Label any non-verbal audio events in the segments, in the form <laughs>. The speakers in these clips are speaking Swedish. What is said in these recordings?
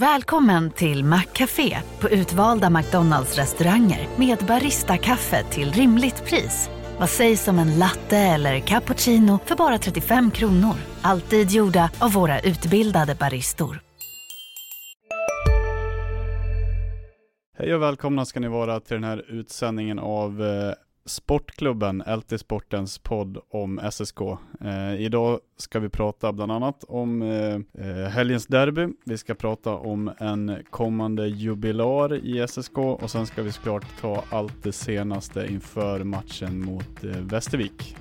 Välkommen till Maccafé på utvalda McDonalds restauranger med Baristakaffe till rimligt pris. Vad sägs om en latte eller cappuccino för bara 35 kronor? Alltid gjorda av våra utbildade baristor. Hej och välkomna ska ni vara till den här utsändningen av eh, Sportklubben, LT Sportens podd om SSK. Eh, idag ska vi prata bland annat om eh, eh, helgens derby. Vi ska prata om en kommande jubilar i SSK och sen ska vi såklart ta allt det senaste inför matchen mot eh, Västervik.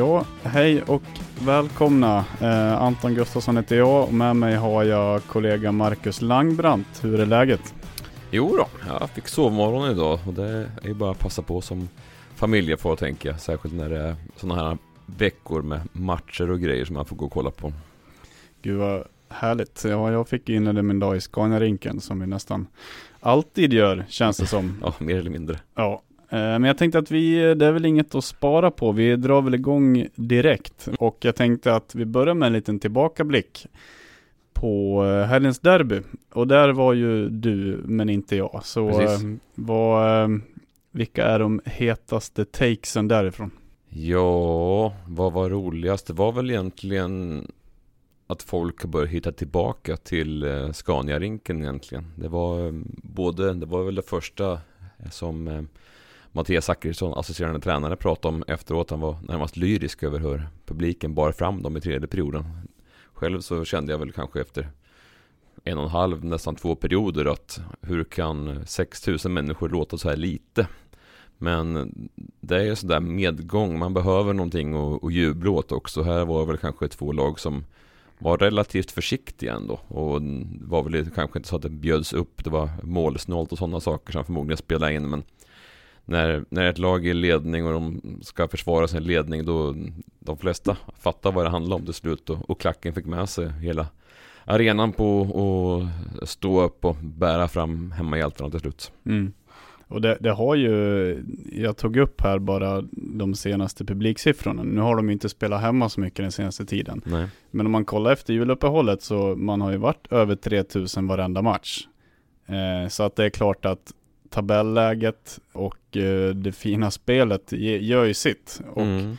Ja, hej och välkomna. Eh, Anton Gustafsson heter jag och med mig har jag kollega Marcus Langbrandt. Hur är läget? Jo då, jag fick sovmorgon idag och det är bara att passa på som familjefar tänker jag. Särskilt när det är sådana här veckor med matcher och grejer som man får gå och kolla på. Gud vad härligt. Ja, jag fick inleda min dag i Scania-rinken som vi nästan alltid gör, känns det som. Ja, mer eller mindre. Ja, men jag tänkte att vi, det är väl inget att spara på. Vi drar väl igång direkt. Och jag tänkte att vi börjar med en liten tillbakablick på eh, helgens derby. Och där var ju du, men inte jag. Så Precis. eh, vad, vilka är de hetaste takesen därifrån? Ja, vad var roligast? Det var väl egentligen att folk började hitta tillbaka till eh, Scania-rinken egentligen. Det var eh, både, det var väl det första som eh, Mattias Zackrisson, assisterande tränare, pratade om efteråt. Han var närmast lyrisk över hur publiken bar fram dem i tredje perioden. Själv så kände jag väl kanske efter en och en halv, nästan två perioder att hur kan 6000 människor låta så här lite? Men det är ju sådär medgång, man behöver någonting att, att jubla åt också. Här var väl kanske två lag som var relativt försiktiga ändå och var väl kanske inte så att det bjöds upp, det var målsnålt och sådana saker som förmodligen spelade in men när, när ett lag är ledning och de ska försvara sin ledning då de flesta fattar vad det handlar om till slut och, och klacken fick med sig hela arenan på att stå upp och bära fram hemmahjältarna till slut. Mm. Och det, det, har ju, jag tog upp här bara de senaste publiksiffrorna. Nu har de inte spelat hemma så mycket den senaste tiden. Nej. Men om man kollar efter juluppehållet så man har ju varit över 3000 varenda match. Eh, så att det är klart att tabelläget och eh, det fina spelet gör ju sitt. Och mm.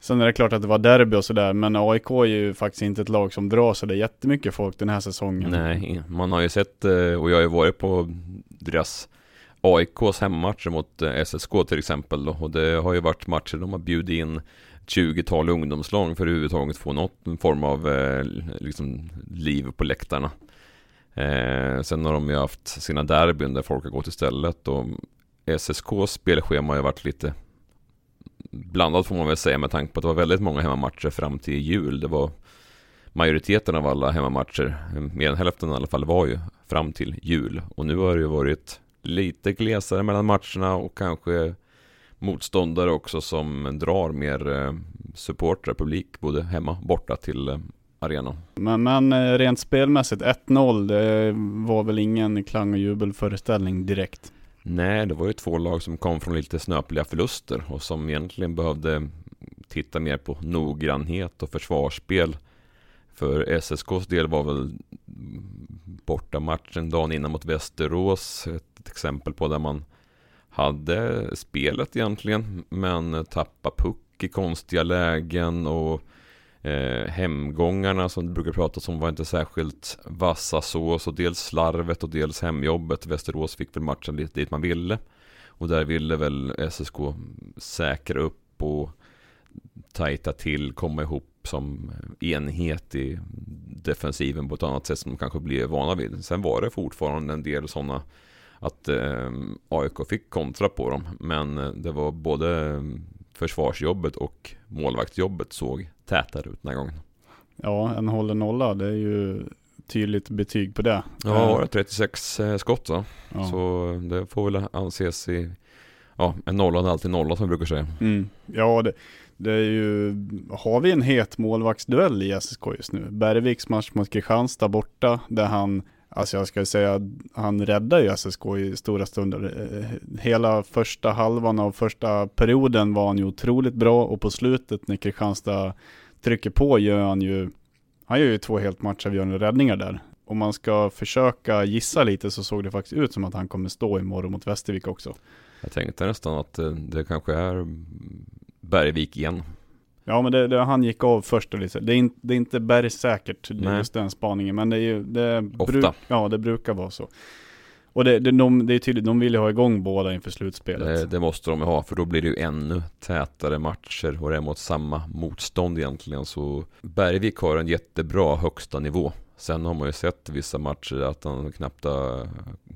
Sen är det klart att det var derby och sådär, men AIK är ju faktiskt inte ett lag som drar så det är jättemycket folk den här säsongen. Nej, man har ju sett, eh, och jag har ju varit på deras AIKs hemmamatcher mot eh, SSK till exempel då, och det har ju varit matcher de har bjudit in 20-tal ungdomslag för att överhuvudtaget få något form av liksom, liv på läktarna. Eh, sen har de ju haft sina derbyn där folk har gått istället och SSKs spelschema har ju varit lite blandat får man väl säga med tanke på att det var väldigt många hemmamatcher fram till jul. Det var majoriteten av alla hemmamatcher, mer än hälften i alla fall, var ju fram till jul. Och nu har det ju varit lite glesare mellan matcherna och kanske motståndare också som drar mer eh, supportrar, publik, både hemma och borta till eh, arenan. Men, men eh, rent spelmässigt, 1-0, det var väl ingen klang och jubelföreställning direkt? Nej, det var ju två lag som kom från lite snöpliga förluster och som egentligen behövde titta mer på noggrannhet och försvarsspel. För SSKs del var väl bortamatchen dagen innan mot Västerås ett exempel på där man hade spelet egentligen men tappa puck i konstiga lägen och eh, hemgångarna som det brukar pratas om var inte särskilt vassa så. Så dels slarvet och dels hemjobbet. Västerås fick väl matchen lite dit man ville. Och där ville väl SSK säkra upp och tajta till, komma ihop som enhet i defensiven på ett annat sätt som de kanske blir vana vid. Sen var det fortfarande en del sådana att eh, AIK fick kontra på dem. Men eh, det var både försvarsjobbet och målvaktsjobbet såg tätare ut den här gången. Ja, en hållen nolla, det är ju tydligt betyg på det. Ja, var det 36 skott då? Ja. Så det får väl anses i, ja, en nolla är alltid nolla som vi brukar säga. Mm. Ja, det, det är ju, har vi en het målvaktsduell i SSK just nu? Bergviks match mot Kristianstad borta, där han, alltså jag ska säga, han räddar ju SSK i stora stunder. Eh, hela första halvan av första perioden var han ju otroligt bra och på slutet när Kristianstad trycker på gör han ju, han gör ju två helt matchavgörande räddningar där. Om man ska försöka gissa lite så såg det faktiskt ut som att han kommer stå imorgon mot Västervik också. Jag tänkte nästan att eh, det kanske är Bergvik igen. Ja men det, det, han gick av först och lite. Det är, in, det är inte bergsäkert, just den spaningen. Men det är ju, det Ofta. Bruk, ja det brukar vara så. Och det, det, de, det är tydligt, de vill ju ha igång båda inför slutspelet. Det, det måste de ha, för då blir det ju ännu tätare matcher och det är mot samma motstånd egentligen. Så Bergvik har en jättebra högsta nivå. Sen har man ju sett vissa matcher att han knappt har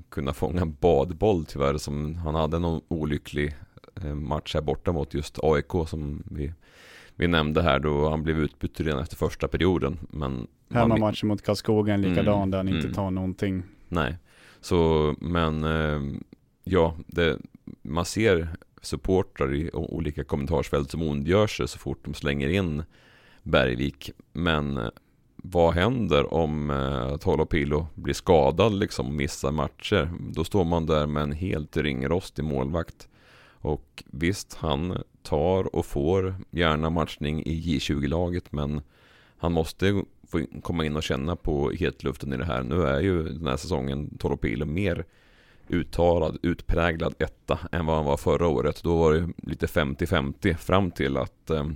kunnat fånga en badboll tyvärr. Som han hade någon olycklig Eh, match här borta mot just AIK som vi, vi nämnde här då han blev utbytt redan efter första perioden. Men Hemmamatchen mot Karlskoga är likadan mm, där han inte mm. tar någonting. Nej, så men eh, ja, det, man ser supportrar i olika kommentarsfält som ondgör sig så fort de slänger in Bergvik. Men eh, vad händer om eh, Tolopilo blir skadad liksom och missar matcher? Då står man där med en helt ringrostig målvakt. Och visst, han tar och får gärna matchning i J20-laget men han måste få komma in och känna på hetluften i det här. Nu är ju den här säsongen Tolopilo mer uttalad, utpräglad etta än vad han var förra året. Då var det lite 50-50 fram till att eh,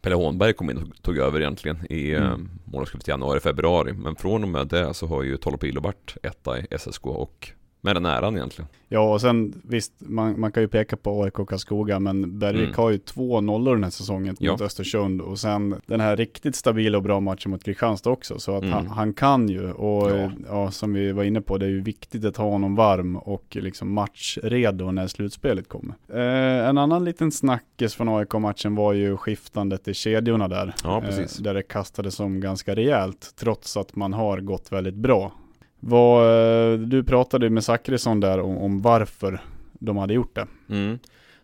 Pelle Hånberg kom in och tog över egentligen i eh, mm. månadsskiftet januari-februari. Men från och med det så har ju Tolopilo varit etta i SSK och med den äran egentligen. Ja, och sen visst, man, man kan ju peka på AIK och Karlskoga, men Bergvik mm. har ju två nollor den här säsongen ja. mot Östersund och sen den här riktigt stabila och bra matchen mot Kristianstad också. Så att mm. han, han, kan ju och ja. ja. som vi var inne på, det är ju viktigt att ha honom varm och liksom matchredo när slutspelet kommer. Eh, en annan liten snackis från AIK-matchen var ju skiftandet i kedjorna där. Ja, precis. Eh, där det kastades om ganska rejält, trots att man har gått väldigt bra. Vad, eh, du pratade med Zackrisson där om, om, varför de hade gjort det. Mm.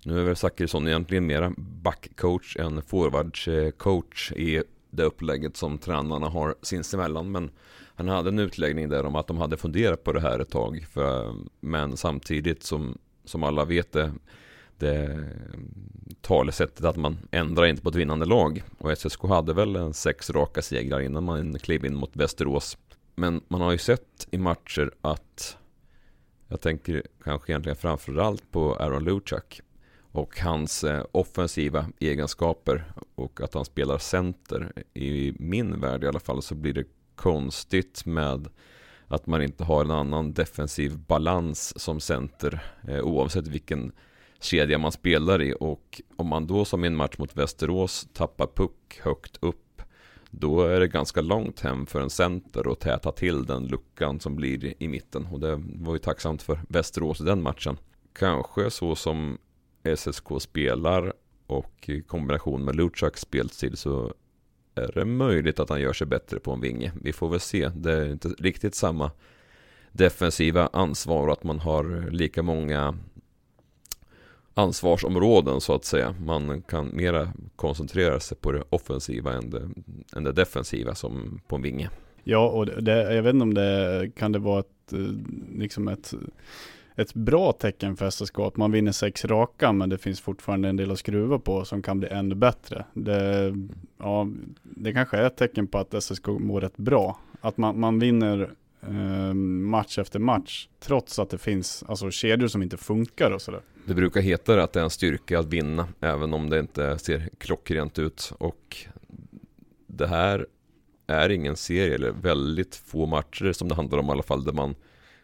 Nu är väl Zackrisson egentligen mera backcoach än forwardscoach i det upplägget som tränarna har sinsemellan. Men han hade en utläggning där om att de hade funderat på det här ett tag. För, men samtidigt som, som alla vet det, det eh, talesättet att man ändrar inte på ett vinnande lag. Och SSK hade väl en sex raka segrar innan man klev in mot Västerås. Men man har ju sett i matcher att jag tänker kanske egentligen framförallt på Aaron Luchak och hans eh, offensiva egenskaper och att han spelar center. I min värld i alla fall så blir det konstigt med att man inte har en annan defensiv balans som center eh, oavsett vilken kedja man spelar i och om man då som i en match mot Västerås tappar puck högt upp då är det ganska långt hem för en center att täta till den luckan som blir i mitten. Och det var ju tacksamt för Västerås i den matchen. Kanske så som SSK spelar och i kombination med Luchaks spelstil så är det möjligt att han gör sig bättre på en vinge. Vi får väl se. Det är inte riktigt samma defensiva ansvar och att man har lika många ansvarsområden så att säga. Man kan mera koncentrera sig på det offensiva än det, än det defensiva som på en vinge. Ja, och det, jag vet inte om det kan det vara ett, eh, liksom ett, ett bra tecken för SSK att man vinner sex raka men det finns fortfarande en del att skruva på som kan bli ännu bättre. Det, ja, det kanske är ett tecken på att SSK mår rätt bra. Att man, man vinner eh, match efter match trots att det finns alltså, kedjor som inte funkar och sådär. Det brukar heta det att det är en styrka att vinna även om det inte ser klockrent ut och det här är ingen serie eller väldigt få matcher som det handlar om i alla fall där man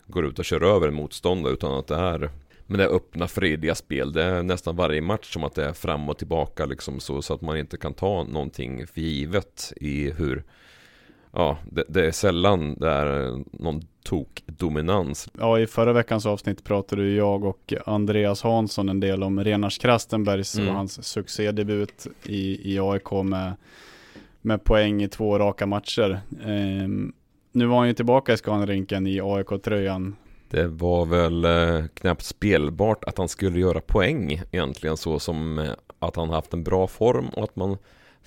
går ut och kör över en motståndare utan att det är med det öppna frediga spel. Det är nästan varje match som att det är fram och tillbaka liksom så, så att man inte kan ta någonting för givet i hur Ja, det, det är sällan det är någon tok dominans. Ja, i förra veckans avsnitt pratade jag och Andreas Hansson en del om Renars Krastenbergs mm. och hans succédebut i, i AIK med, med poäng i två raka matcher. Um, nu var han ju tillbaka i Scanarinken i AIK-tröjan. Det var väl eh, knappt spelbart att han skulle göra poäng egentligen så som eh, att han haft en bra form och att man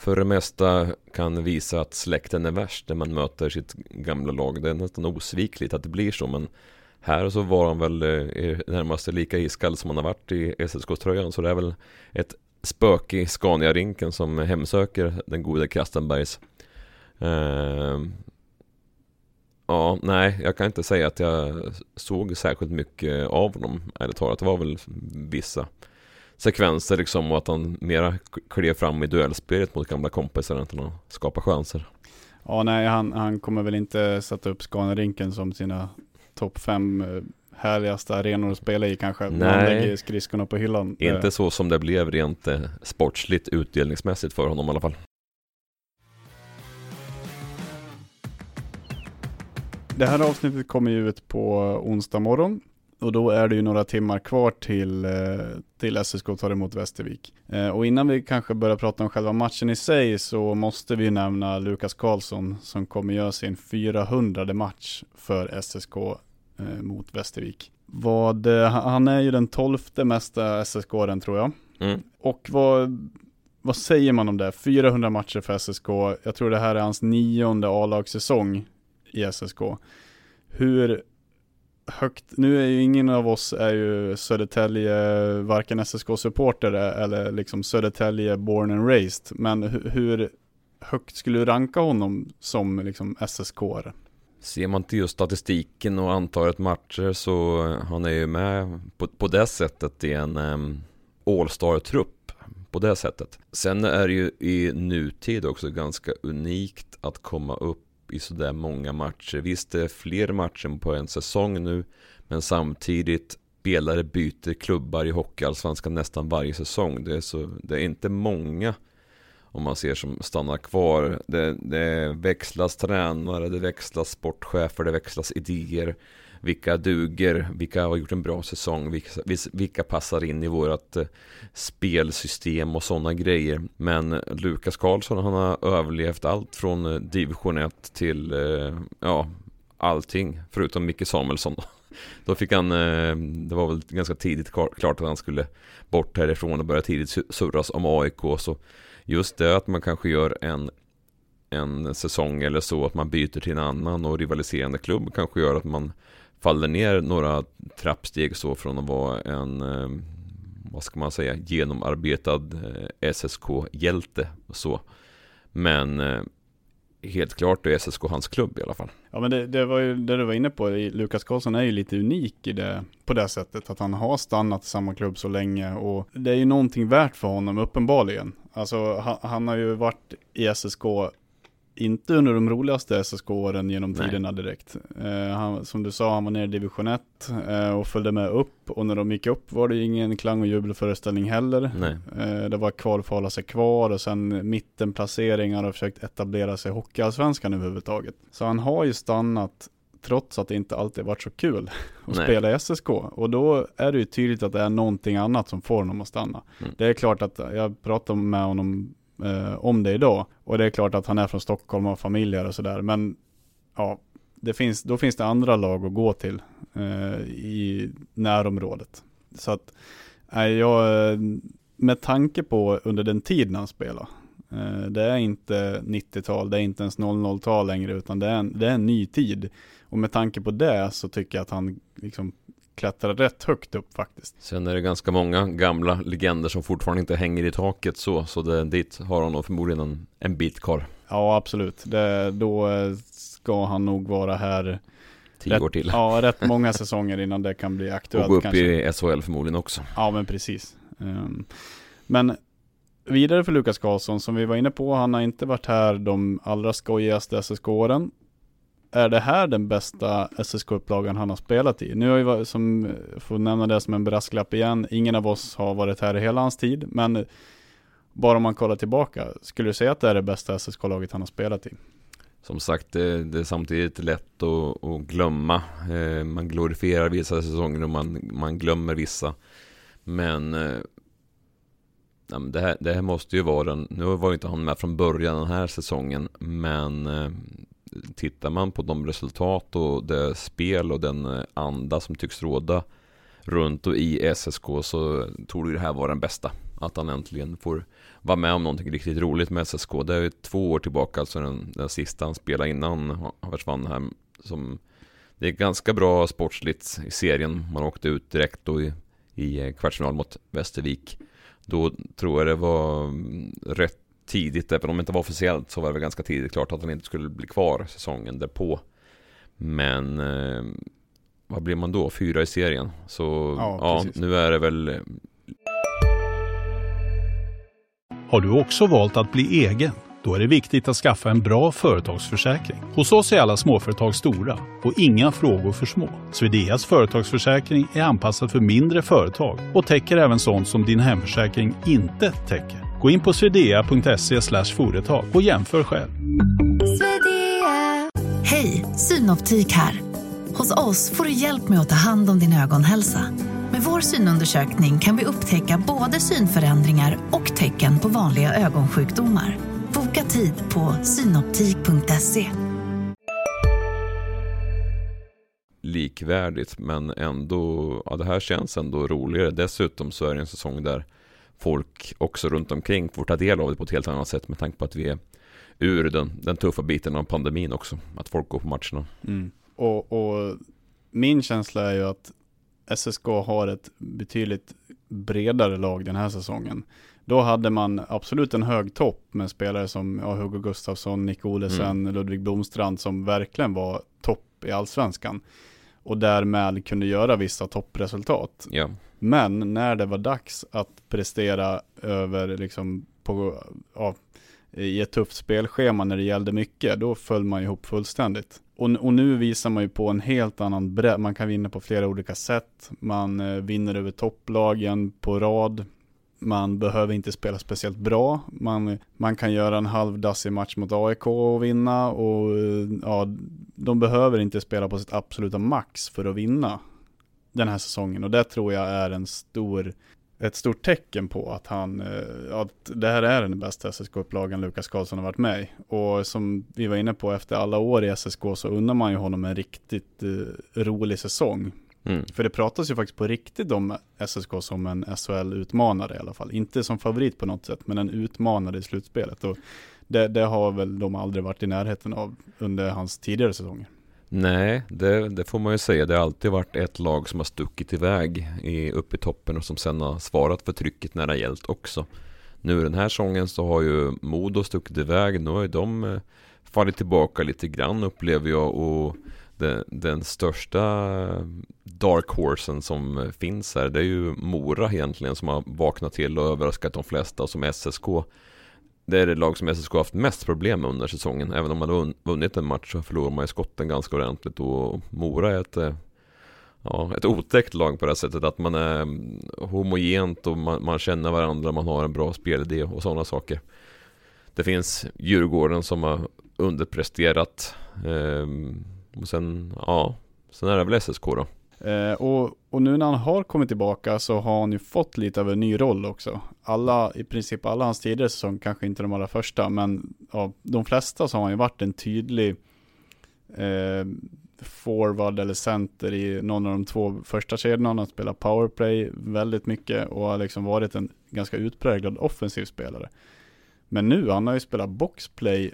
för det mesta kan visa att släkten är värst när man möter sitt gamla lag. Det är nästan osvikligt att det blir så men här så var han väl eh, närmast lika iskall som han har varit i SSK-tröjan så det är väl ett spöke i Scania-rinken som hemsöker den gode Kastenbergs. Eh, ja, nej, jag kan inte säga att jag såg särskilt mycket av honom, ärligt talat. Det var väl vissa sekvenser liksom och att han mera klev fram i duellspelet mot gamla kompisar än att skapa chanser. Ja, nej, han, han kommer väl inte sätta upp Scanarinken som sina topp fem eh, härligaste arenor att spela i kanske. Nej. Man lägger skridskorna på hyllan. Inte eh. så som det blev rent eh, sportsligt utdelningsmässigt för honom i alla fall. Det här avsnittet kommer ju ut på onsdag morgon och då är det ju några timmar kvar till, eh, till SSK tar emot Västervik. Eh, och innan vi kanske börjar prata om själva matchen i sig så måste vi nämna Lukas Karlsson som kommer göra sin 400 match för SSK eh, mot Västervik. Vad, han är ju den tolfte mesta SSK-aren tror jag. Mm. Och vad, vad säger man om det? 400 matcher för SSK. Jag tror det här är hans nionde A-lagssäsong i SSK. Hur högt, nu är ju ingen av oss är ju Södertälje, varken SSK-supporter eller liksom Södertälje born and raised, men hur högt skulle du ranka honom som liksom SSK? -are? Ser man till just statistiken och antalet matcher så eh, han är ju med på, på det sättet i en um, All-star-trupp på det sättet. Sen är det ju i nutid också ganska unikt att komma upp i sådär många matcher. Visst, det är fler matcher på en säsong nu, men samtidigt spelare byter klubbar i Hockeyallsvenskan nästan varje säsong. Det är, så, det är inte många om man ser som stannar kvar. Det, det växlas tränare, det växlas sportchefer, det växlas idéer vilka duger, vilka har gjort en bra säsong, vilka, vilka passar in i vårt eh, spelsystem och sådana grejer. Men Lukas Karlsson han har överlevt allt från eh, division 1 till eh, ja, allting förutom Micke Samuelsson. <laughs> Då fick han, det var väl ganska tidigt klart att han skulle bort härifrån och börja tidigt surras om AIK. Så just det att man kanske gör en en säsong eller så att man byter till en annan och rivaliserande klubb kanske gör att man faller ner några trappsteg så från att vara en, eh, vad ska man säga, genomarbetad eh, SSK-hjälte så. Men eh, helt klart är SSK hans klubb i alla fall. Ja men det, det var ju det du var inne på, Lukas Karlsson är ju lite unik i det, på det sättet att han har stannat i samma klubb så länge och det är ju någonting värt för honom uppenbarligen. Alltså han, han har ju varit i SSK inte under de roligaste SSK-åren genom Nej. tiderna direkt. Eh, han, som du sa, han var nere i division 1 eh, och följde med upp. Och när de gick upp var det ingen klang och jubelföreställning heller. Eh, det var kvar för att hålla sig kvar och sen mittenplaceringar och försökt etablera sig i Hockeyallsvenskan överhuvudtaget. Så han har ju stannat trots att det inte alltid varit så kul <laughs> att Nej. spela i SSK. Och då är det ju tydligt att det är någonting annat som får honom att stanna. Mm. Det är klart att jag pratade med honom eh, om det idag. Och det är klart att han är från Stockholm och har familjer och sådär. Men ja, det finns, då finns det andra lag att gå till eh, i närområdet. Så att, eh, jag, med tanke på under den tiden han spelar, eh, det är inte 90-tal, det är inte ens 00-tal längre, utan det är, en, det är en ny tid. Och med tanke på det så tycker jag att han liksom klättrar rätt högt upp faktiskt. Sen är det ganska många gamla legender som fortfarande inte hänger i taket så, så det, dit har han nog förmodligen en, en bit kvar. Ja, absolut. Det, då ska han nog vara här Tio rätt, år till. Ja, rätt många säsonger innan det kan bli aktuellt. Och gå upp kanske. i SHL förmodligen också. Ja, men precis. Um, men vidare för Lukas Karlsson, som vi var inne på, han har inte varit här de allra skojigaste SSK-åren är det här den bästa SSK-upplagan han har spelat i? Nu har vi, som, får nämna det som en brasklapp igen, ingen av oss har varit här i hela hans tid, men bara om man kollar tillbaka, skulle du säga att det är det bästa SSK-laget han har spelat i? som sagt, det, det, är samtidigt lätt att, att glömma. Eh, man glorifierar vissa säsonger och man, man glömmer vissa. Men eh, det, här, det här måste ju vara den, nu var ju inte han med från början den här säsongen, men eh, tittar man på de resultat och det spel och den eh, anda som tycks råda runt och i SSK så tror det här vara den bästa. Att han äntligen får vara med om någonting riktigt roligt med SSK. Det är två år tillbaka, alltså den, den sista han spelade innan han försvann här. Som, det är ganska bra sportsligt i serien. Man åkte ut direkt då i, i kvartsfinal mot Västervik. Då tror jag det var mm, rätt tidigt, även om det inte var officiellt så var det väl ganska tidigt klart att han inte skulle bli kvar säsongen därpå. Men eh, vad blir man då? Fyra i serien. Så ja, ja nu är det väl... Har du också valt att bli egen? Då är det viktigt att skaffa en bra företagsförsäkring. Hos oss är alla småföretag stora och inga frågor för små. Swedeas företagsförsäkring är anpassad för mindre företag och täcker även sånt som din hemförsäkring inte täcker. Gå in på swedea.se företag och jämför själv. Hej, Synoptik här. Hos oss får du hjälp med att ta hand om din ögonhälsa. Med vår synundersökning kan vi upptäcka både synförändringar och tecken på vanliga ögonsjukdomar. Boka tid på synoptik.se. Likvärdigt men ändå, ja det här känns ändå roligare. Dessutom så är det en säsong där folk också runt omkring får ta del av det på ett helt annat sätt med tanke på att vi är ur den, den tuffa biten av pandemin också. Att folk går på matcherna. Mm. Och, och, min känsla är ju att SSK har ett betydligt bredare lag den här säsongen. Då hade man absolut en hög topp med spelare som ja, Hugo Gustafsson, Nick Olesen, mm. Ludvig Blomstrand som verkligen var topp i allsvenskan. Och därmed kunde göra vissa toppresultat. Ja. Men när det var dags att prestera över liksom på, ja, i ett tufft spelschema när det gällde mycket, då föll man ihop fullständigt. Och, och nu visar man ju på en helt annan bredd, man kan vinna på flera olika sätt, man eh, vinner över topplagen på rad, man behöver inte spela speciellt bra, man, man kan göra en halvdassig match mot AIK och vinna och eh, ja, de behöver inte spela på sitt absoluta max för att vinna den här säsongen och det tror jag är en stor ett stort tecken på att han, eh, att det här är den bästa SSK-upplagan Lukas Karlsson har varit med i. Och som vi var inne på, efter alla år i SSK så undrar man ju honom en riktigt eh, rolig säsong. Mm. För det pratas ju faktiskt på riktigt om SSK som en SHL-utmanare i alla fall. Inte som favorit på något sätt, men en utmanare i slutspelet. Och det, det har väl de aldrig varit i närheten av under hans tidigare säsonger. Nej, det, det, får man ju säga. Det har alltid varit ett lag som har stuckit iväg i, upp i toppen och som sen har svarat för trycket när det har gällt också. Nu den här säsongen så har ju Modo stuckit iväg. Nu har ju de eh, fallit tillbaka lite grann upplever jag och den, den största eh, dark horsen som eh, finns här det är ju Mora egentligen som har vaknat till och överraskat de flesta som SSK det är det lag som SSK haft mest problem med under säsongen. Även om man har vunnit en match så förlorar man ju skotten ganska ordentligt. Och Mora är ett, eh, ja, ett otäckt lag på det här sättet. Att man är mm, homogent och man, man känner varandra, man har en bra spelidé och sådana saker. Det finns Djurgården som har underpresterat. Ehm, och sen, ja, sen är det väl SSK då. Eh, och, och nu när han har kommit tillbaka så har han ju fått lite av en ny roll också. Alla, i princip alla hans tidigare säsong, kanske inte de allra första, men av de flesta så har han ju varit en tydlig eh, forward eller center i någon av de två första kedjorna. Han har spelat powerplay väldigt mycket och har liksom varit en ganska utpräglad offensiv spelare. Men nu, han har ju spelat boxplay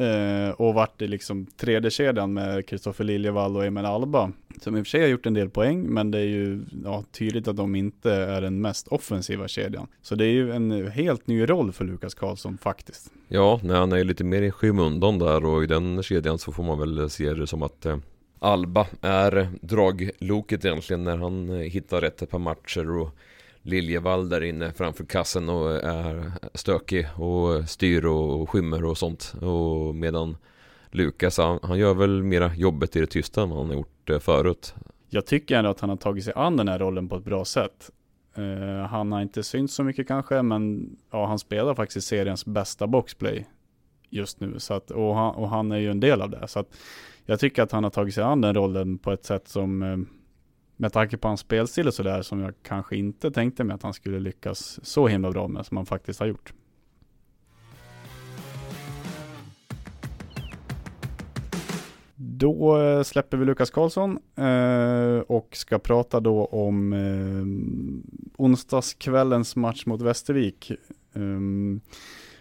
Eh, och varit i liksom tredje kedjan med Kristoffer Liljevall och Emil Alba. Som i och för sig har gjort en del poäng, men det är ju ja, tydligt att de inte är den mest offensiva kedjan. Så det är ju en helt ny roll för Lukas Karlsson faktiskt. Ja, nej, han är lite mer i skymundan där och i den kedjan så får man väl se det som att eh, Alba är dragloket egentligen när han eh, hittar rätt ett par matcher och Liljevall där inne framför kassen och är stökig och styr och skymmer och sånt. Och medan Lukas, han, han gör väl mera jobbet i det tysta än han har gjort eh, förut. Jag tycker ändå att han har tagit sig an den här rollen på ett bra sätt. Uh, han har inte synts så mycket kanske, men ja, han spelar faktiskt seriens bästa boxplay just nu. Så att, och, han, och han är ju en del av det. Så att jag tycker att han har tagit sig an den rollen på ett sätt som uh, med tanke på hans spelstil och sådär som jag kanske inte tänkte mig att han skulle lyckas så himla bra med som han faktiskt har gjort. Då eh, släpper vi Lukas Karlsson eh, och ska prata då om eh, onsdagskvällens match mot Västervik.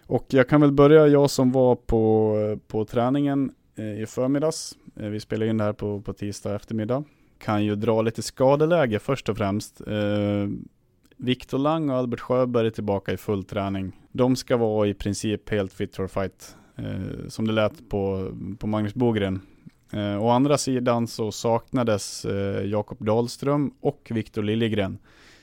Och jag kan väl börja, jag som var på, på träningen i förmiddags. Vi spelar in det här på, på tisdag eftermiddag. Kan ju dra lite skadeläge först och främst. Eh, Viktor Lang och Albert Sjöberg är tillbaka i full träning. De ska vara i princip helt fit for fight. Eh, som det lät på, på Magnus Bogren Eh, å andra sidan så saknades eh, Jakob Dahlström och Viktor Liljegren.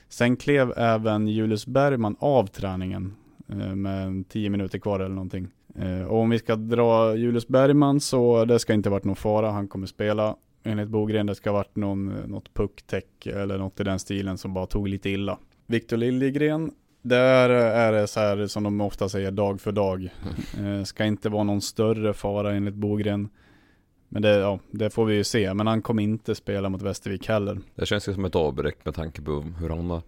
Sen klev även Julius Bergman av träningen eh, med tio minuter kvar eller någonting. Eh, och om vi ska dra Julius Bergman så det ska inte varit någon fara, han kommer spela. Enligt Bogren det ska varit någon, något pucktäck eller något i den stilen som bara tog lite illa. Viktor Liljegren där är det så här som de ofta säger dag för dag. <laughs> Eh, ska inte vara någon större fara enligt Bogren. Men det, ja, det får vi ju se. Men han kommer inte spela mot Västervik heller. Det känns ju som ett avbräck med tanke på hur han har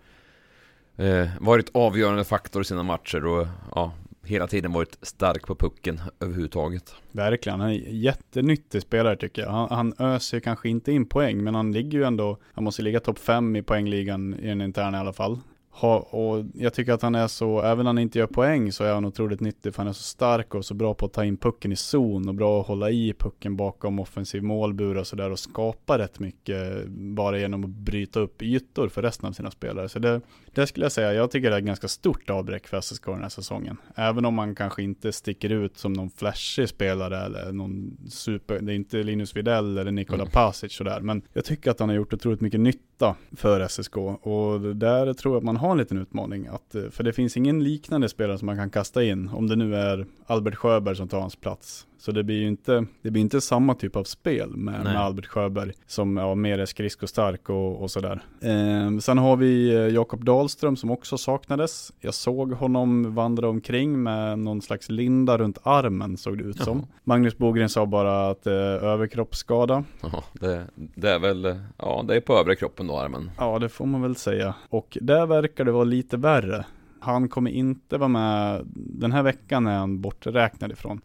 eh, varit avgörande faktor i sina matcher och ja, hela tiden varit stark på pucken överhuvudtaget. Verkligen, han är en jättenyttig spelare tycker jag. Han, han öser kanske inte in poäng, men han ligger ju ändå, han måste ligga topp fem i poängligan i den interna i alla fall. Ha, och jag tycker att han är så, även om han inte gör poäng så är han otroligt nyttig för han är så stark och så bra på att ta in pucken i zon och bra att hålla i pucken bakom offensiv målbur och sådär och skapa rätt mycket bara genom att bryta upp ytor för resten av sina spelare. Så det, det skulle jag säga, jag tycker det är ett ganska stort avbräck för SSK den här säsongen. Även om man kanske inte sticker ut som någon flashig spelare eller någon super, det är inte Linus Widell eller Nikola mm. Pasic sådär, men jag tycker att han har gjort otroligt mycket nytta för SSK och där tror jag att man ha en liten utmaning. Att, eh, för det finns ingen liknande spelare som man kan kasta in, om det nu är Albert Sjöberg som tar hans plats. Så det blir ju inte, det blir inte samma typ av spel med, med Albert Sjöberg som ja, mer är skridskostark och, och sådär. Eh, sen har vi eh, Jakob Dahlström som också saknades. Jag såg honom vandra omkring med någon slags linda runt armen såg det ut som. Jaha. Magnus Bogren sa bara att eh, överkroppsskada. Ja, det, det, är väl, ja det är på övre kroppen då armen. Ja, det får man väl säga. Och där verkar det vara lite värre. Han kommer inte vara med, den här veckan är han borträknad ifrån.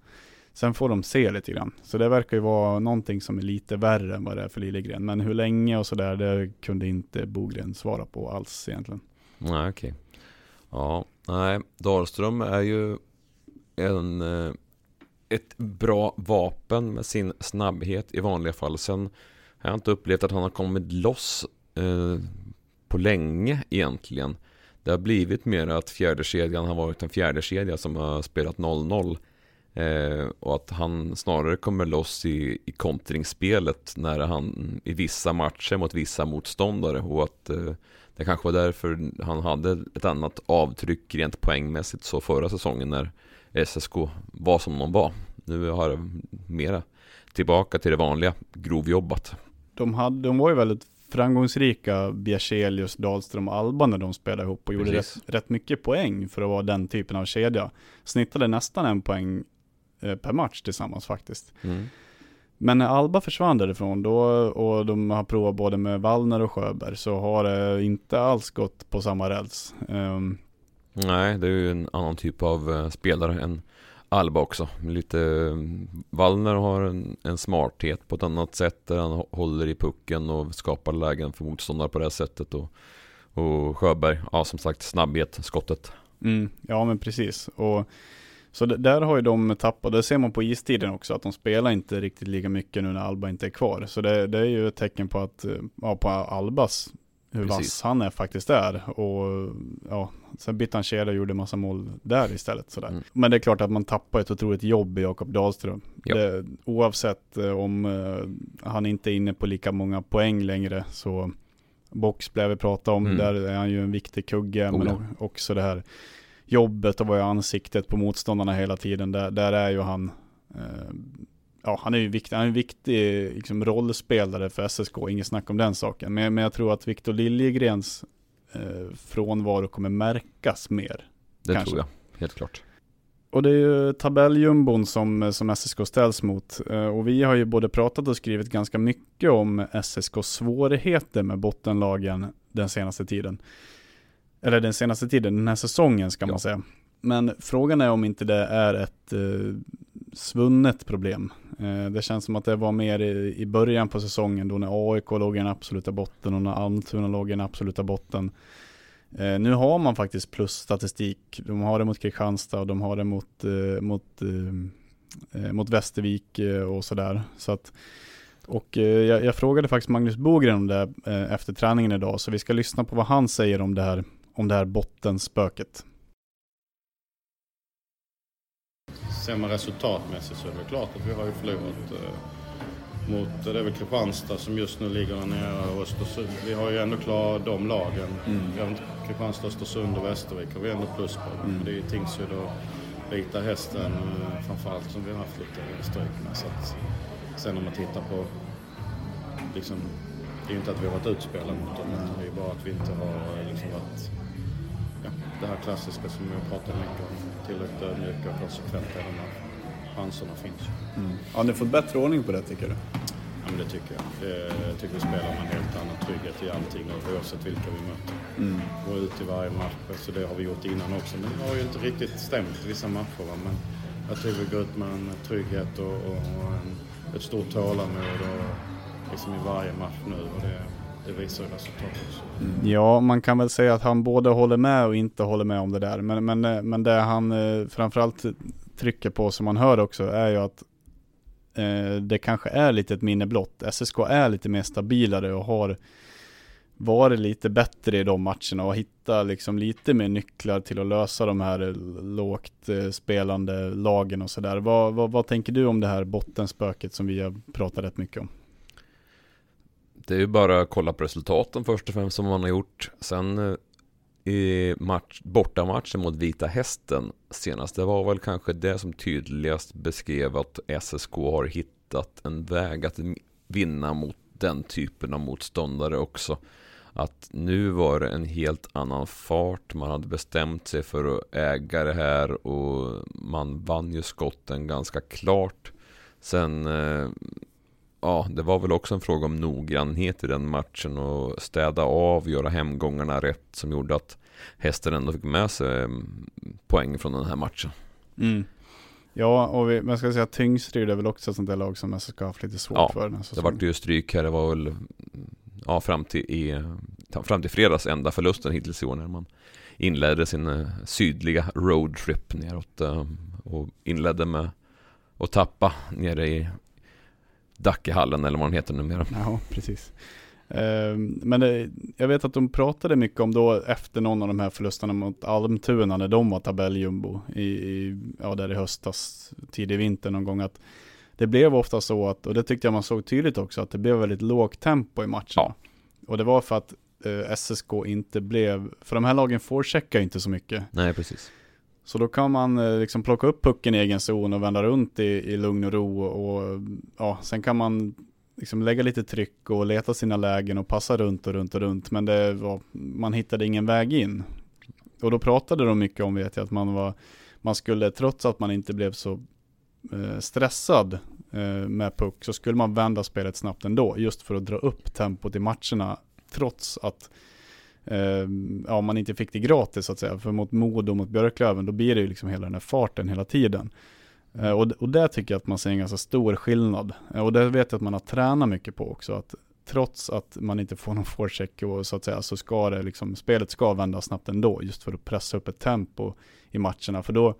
Sen får de se lite grann. Så det verkar ju vara någonting som är lite värre än vad det är för Liljegren. Men hur länge och sådär, det kunde inte Bogren svara på alls egentligen. Nej, okej. Okay. Ja, nej, Dahlström är ju en, eh, ett bra vapen med sin snabbhet i vanliga fall. Sen har jag inte upplevt att han har kommit loss eh, på länge egentligen. Det har blivit mer att fjärde kedjan har varit en fjärde kedja som har spelat 0-0 Eh, och att han snarare kommer loss i, i kontringsspelet när han i vissa matcher mot vissa motståndare och att eh, det kanske var därför han hade ett annat avtryck rent poängmässigt så förra säsongen när SSK var som de var. Nu har det mera tillbaka till det vanliga grovjobbat. De, hade, de var ju väldigt framgångsrika Bjärselius, Dahlström och Alba när de spelade ihop och gjorde rätt, rätt, mycket poäng för att vara den typen av kedja. Snittade nästan en poäng per match tillsammans faktiskt. Mm. Men när Alba försvann därifrån då, och de har provat både med Wallner och Sjöberg, så har det inte alls gått på samma räls. Um, Nej, det är ju en annan typ av uh, spelare än Alba också. Lite, um, Wallner har en, en, smarthet på ett annat sätt där han håller i pucken och skapar lägen för motståndare på det sättet. Och, och Sjöberg, ja som sagt snabbhet, skottet. Mm, ja men precis. Och så där har ju de tappat, det ser man på istiden också, att de spelar inte riktigt lika mycket nu när Alba inte är kvar. Så det, det är ju ett tecken på att, ja, på Albas, hur Precis. vass han är faktiskt är. Och ja, sen bytte han kedja och gjorde massa mål där istället. Sådär. Mm. Men det är klart att man tappar ett otroligt jobb i Jakob Dahlström. Det, oavsett eh, om uh, han inte är inne på lika många poäng längre så boxplay vi pratade om, mm. där är han ju en viktig kugge. Oh, men också det här jobbet och vara i ansiktet på motståndarna hela tiden. Där, där är ju han, eh, ja han är ju viktig, han är en viktig liksom, rollspelare för SSK, inget snack om den saken. Men, men jag tror att Viktor Liljegrens eh, frånvaro kommer märkas mer. Det kanske. tror jag, helt klart. och det är ju tabelljumbon som, som SSK ställs mot. Eh, och vi har ju både pratat och skrivit ganska mycket om SSKs svårigheter med bottenlagen den senaste tiden. Eller den senaste tiden, den här säsongen ska ja. man säga. Men frågan är om inte det är ett eh, svunnet problem. Eh, det känns som att det var mer i, i början på säsongen då när AIK låg i den absoluta botten och när Almtuna låg i den absoluta botten. Eh, nu har man faktiskt plusstatistik. De har det mot Kristianstad och de har det mot, eh, mot, eh, mot Västervik och sådär. Så att, och jag, jag, frågade faktiskt Magnus Bogren om det efter träningen idag, så vi ska lyssna på vad han säger om det här, om det här bottenspöket. Ser man resultatmässigt så är det klart att vi har ju förlorat mot, det är väl Kristianstad som just nu ligger där nere och Östersund. Vi har ju ändå klarat de lagen. Mm. Kristianstad, Östersund och Västervik har vi ändå plus på. Mm. Det är ju Tingsryd och Vita Hästen eh, framförallt som vi har haft lite stryk med. Så att, sen om man tittar på, liksom, det är ju inte att vi har varit utspelade mot dem, det är ju bara att vi inte har eh, liksom varit det här klassiska som vi har pratat mycket om. Tillräckligt ödmjuka och konsekventa i de här chanserna finns. Mm. Har ni fått bättre ordning på det tycker du? Ja, men det tycker jag. Jag tycker vi spelar med en helt annan trygghet i allting nu, oavsett vilka vi möter. Mm. Går ut i varje match, så det har vi gjort innan också. Men det har ju inte riktigt stämt vissa matcher. Va? Men jag tror vi går ut med en trygghet och, och, och en, ett stort tålamod och, liksom i varje match nu. Och det, det visar resultat också. Mm. Ja, man kan väl säga att han både håller med och inte håller med om det där. Men, men, eh, men det han eh, framförallt trycker på som man hör också är ju att eh, det kanske är lite ett minne blott. SSK är lite mer stabilare och har varit lite bättre i de matcherna och hitta liksom lite mer nycklar till att lösa de här eh, lågt eh, spelande lagen och sådär. Vad, vad, vad tänker du om det här bottenspöket som vi har pratat rätt mycket om? Det är ju bara att kolla på resultaten först och främst som man har gjort. Sen eh, i match, bortamatchen mot Vita Hästen senast. Det var väl kanske det som tydligast beskrev att SSK har hittat en väg att vinna mot den typen av motståndare också. Att nu var det en helt annan fart. Man hade bestämt sig för att äga det här och man vann ju skotten ganska klart. Sen eh, ja, det var väl också en fråga om noggrannhet i den matchen och städa av, göra hemgångarna rätt som gjorde att hästen ändå fick med sig mm, poäng från den här matchen. Mm. Ja, och vi, man ska säga att Tyngsryd är väl också ett sånt där lag som SSK har haft lite svårt ja, för. Den det vart ju stryk här, det var väl ja, fram, till, i, fram till fredags enda förlusten hittills i år när man inledde sin eh, sydliga roadtrip neråt eh, och inledde med att tappa nere i Dackehallen eller vad den heter numera. Ja, precis. Ehm, men det, jag vet att de pratade mycket om då efter någon av de här förlusterna mot Almtuna när de var tabelljumbo i, i, ja, där i höstas, tidig vinter någon gång att det blev ofta så att, och det tyckte jag man såg tydligt också, att det blev väldigt lågt tempo i matcherna. Ja. Och det var för att eh, SSK inte blev, för de här lagen forecheckar inte så mycket. Nej, precis. Så då kan man eh, liksom plocka upp pucken i egen zon och vända runt i, i lugn och ro och ja, sen kan man liksom lägga lite tryck och leta sina lägen och passa runt och runt och runt. Men det var, man hittade ingen väg in. Och då pratade de mycket om, vet jag, att man var, man skulle, trots att man inte blev så eh, stressad eh, med puck, så skulle man vända spelet snabbt ändå, just för att dra upp tempot i matcherna, trots att eh, ja, man inte fick det gratis så att säga. För mot Modo och mot Björklöven, då blir det ju liksom hela den här farten hela tiden. Eh, och, och där tycker jag att man ser en ganska stor skillnad. Eh, och det vet jag att man har tränat mycket på också. Att trots att man inte får <laughs> någon forecheck och så att säga så ska det liksom, spelet ska vända snabbt ändå. Just för att pressa upp ett tempo i matcherna. För då,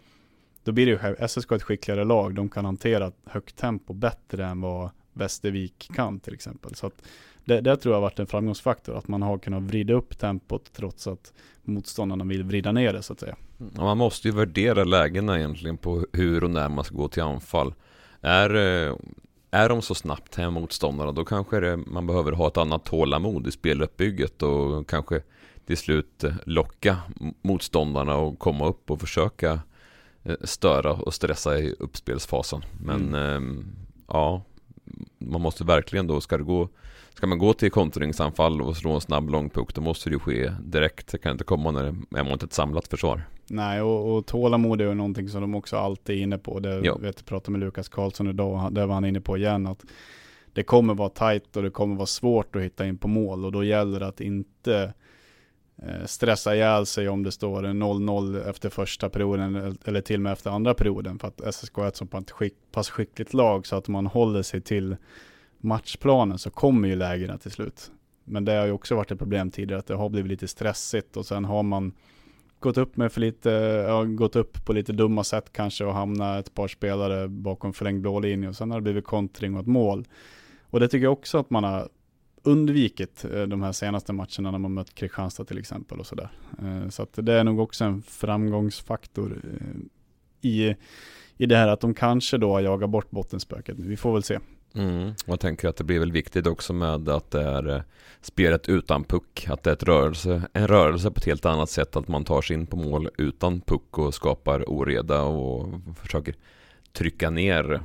då blir det ju, SSK ett skickligare lag. De kan hantera högt tempo bättre än vad Västervik kan till exempel. Så att det, det tror jag har varit en framgångsfaktor. Att man har kunnat vrida upp tempot trots att motståndarna vill vrida ner det så att säga. Ja, man måste ju värdera lägena egentligen på hur och när man ska gå till anfall. Är, eh, är de så snabbt här motståndarna då kanske det, man behöver ha ett annat tålamod i speluppbygget och kanske till slut eh, locka motståndarna och komma upp och försöka eh, störa och stressa i uppspelsfasen. Men mm. ja, man måste verkligen då, ska gå Ska man gå till kontringsanfall och slå en snabb lång puck då måste det ju ske direkt. Det kan inte komma när det är mot ett samlat försvar. Nej, och, och tålamod är ju någonting som de också alltid är inne på. Det Ja. vet jag pratade med Lukas Karlsson idag, det var han inne på igen, att det kommer vara tajt och det kommer vara svårt att hitta in på mål och då gäller det att inte Eh, stressa ihjäl sig om det står 0-0 efter första perioden eller- till och med efter andra perioden för att SSK är ett så pass skick, pass skickligt lag så att man håller sig till matchplanen så kommer ju lägena till slut. Men det har ju också varit ett problem tidigare att det har blivit lite stressigt och sen har man gått upp med för lite, ja, gått upp på lite dumma sätt kanske och hamnat ett par spelare bakom förlängd blå linje och sen har det blivit kontring och ett mål. Och det tycker jag också att man har undvikit eh, de här senaste matcherna när man mött Kristianstad till exempel och sådär. Eh, så att det är nog också en framgångsfaktor eh, i, i det här att de kanske då har jagat bort bottenspöket. Vi får väl se. Mm. Jag tänker att det blir väl viktigt också med att det är spelet utan puck. Att det är ett rörelse, en rörelse på ett helt annat sätt. Att man tar sig in på mål utan puck och skapar oreda och försöker trycka ner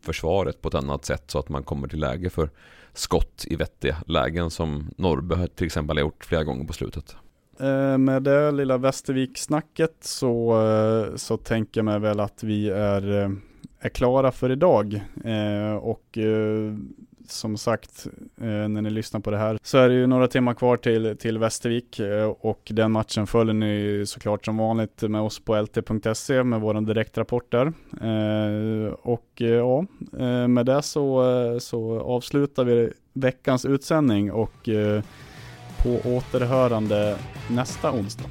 försvaret på ett annat sätt så att man kommer till läge för skott i vettiga lägen som Norrby till exempel har gjort flera gånger på slutet. Eh, med det lilla Västervik-snacket så, eh, så tänker jag mig väl att vi är, eh, är klara för idag. Och som sagt, eh, när ni lyssnar på det här så är det ju några timmar kvar till, till Västervik eh, och den matchen följer ni såklart som vanligt med oss på lt.se med våran direktrapport där. Eh, Och eh, ja, eh, med det så, eh, så avslutar vi veckans utsändning och eh, på återhörande nästa onsdag.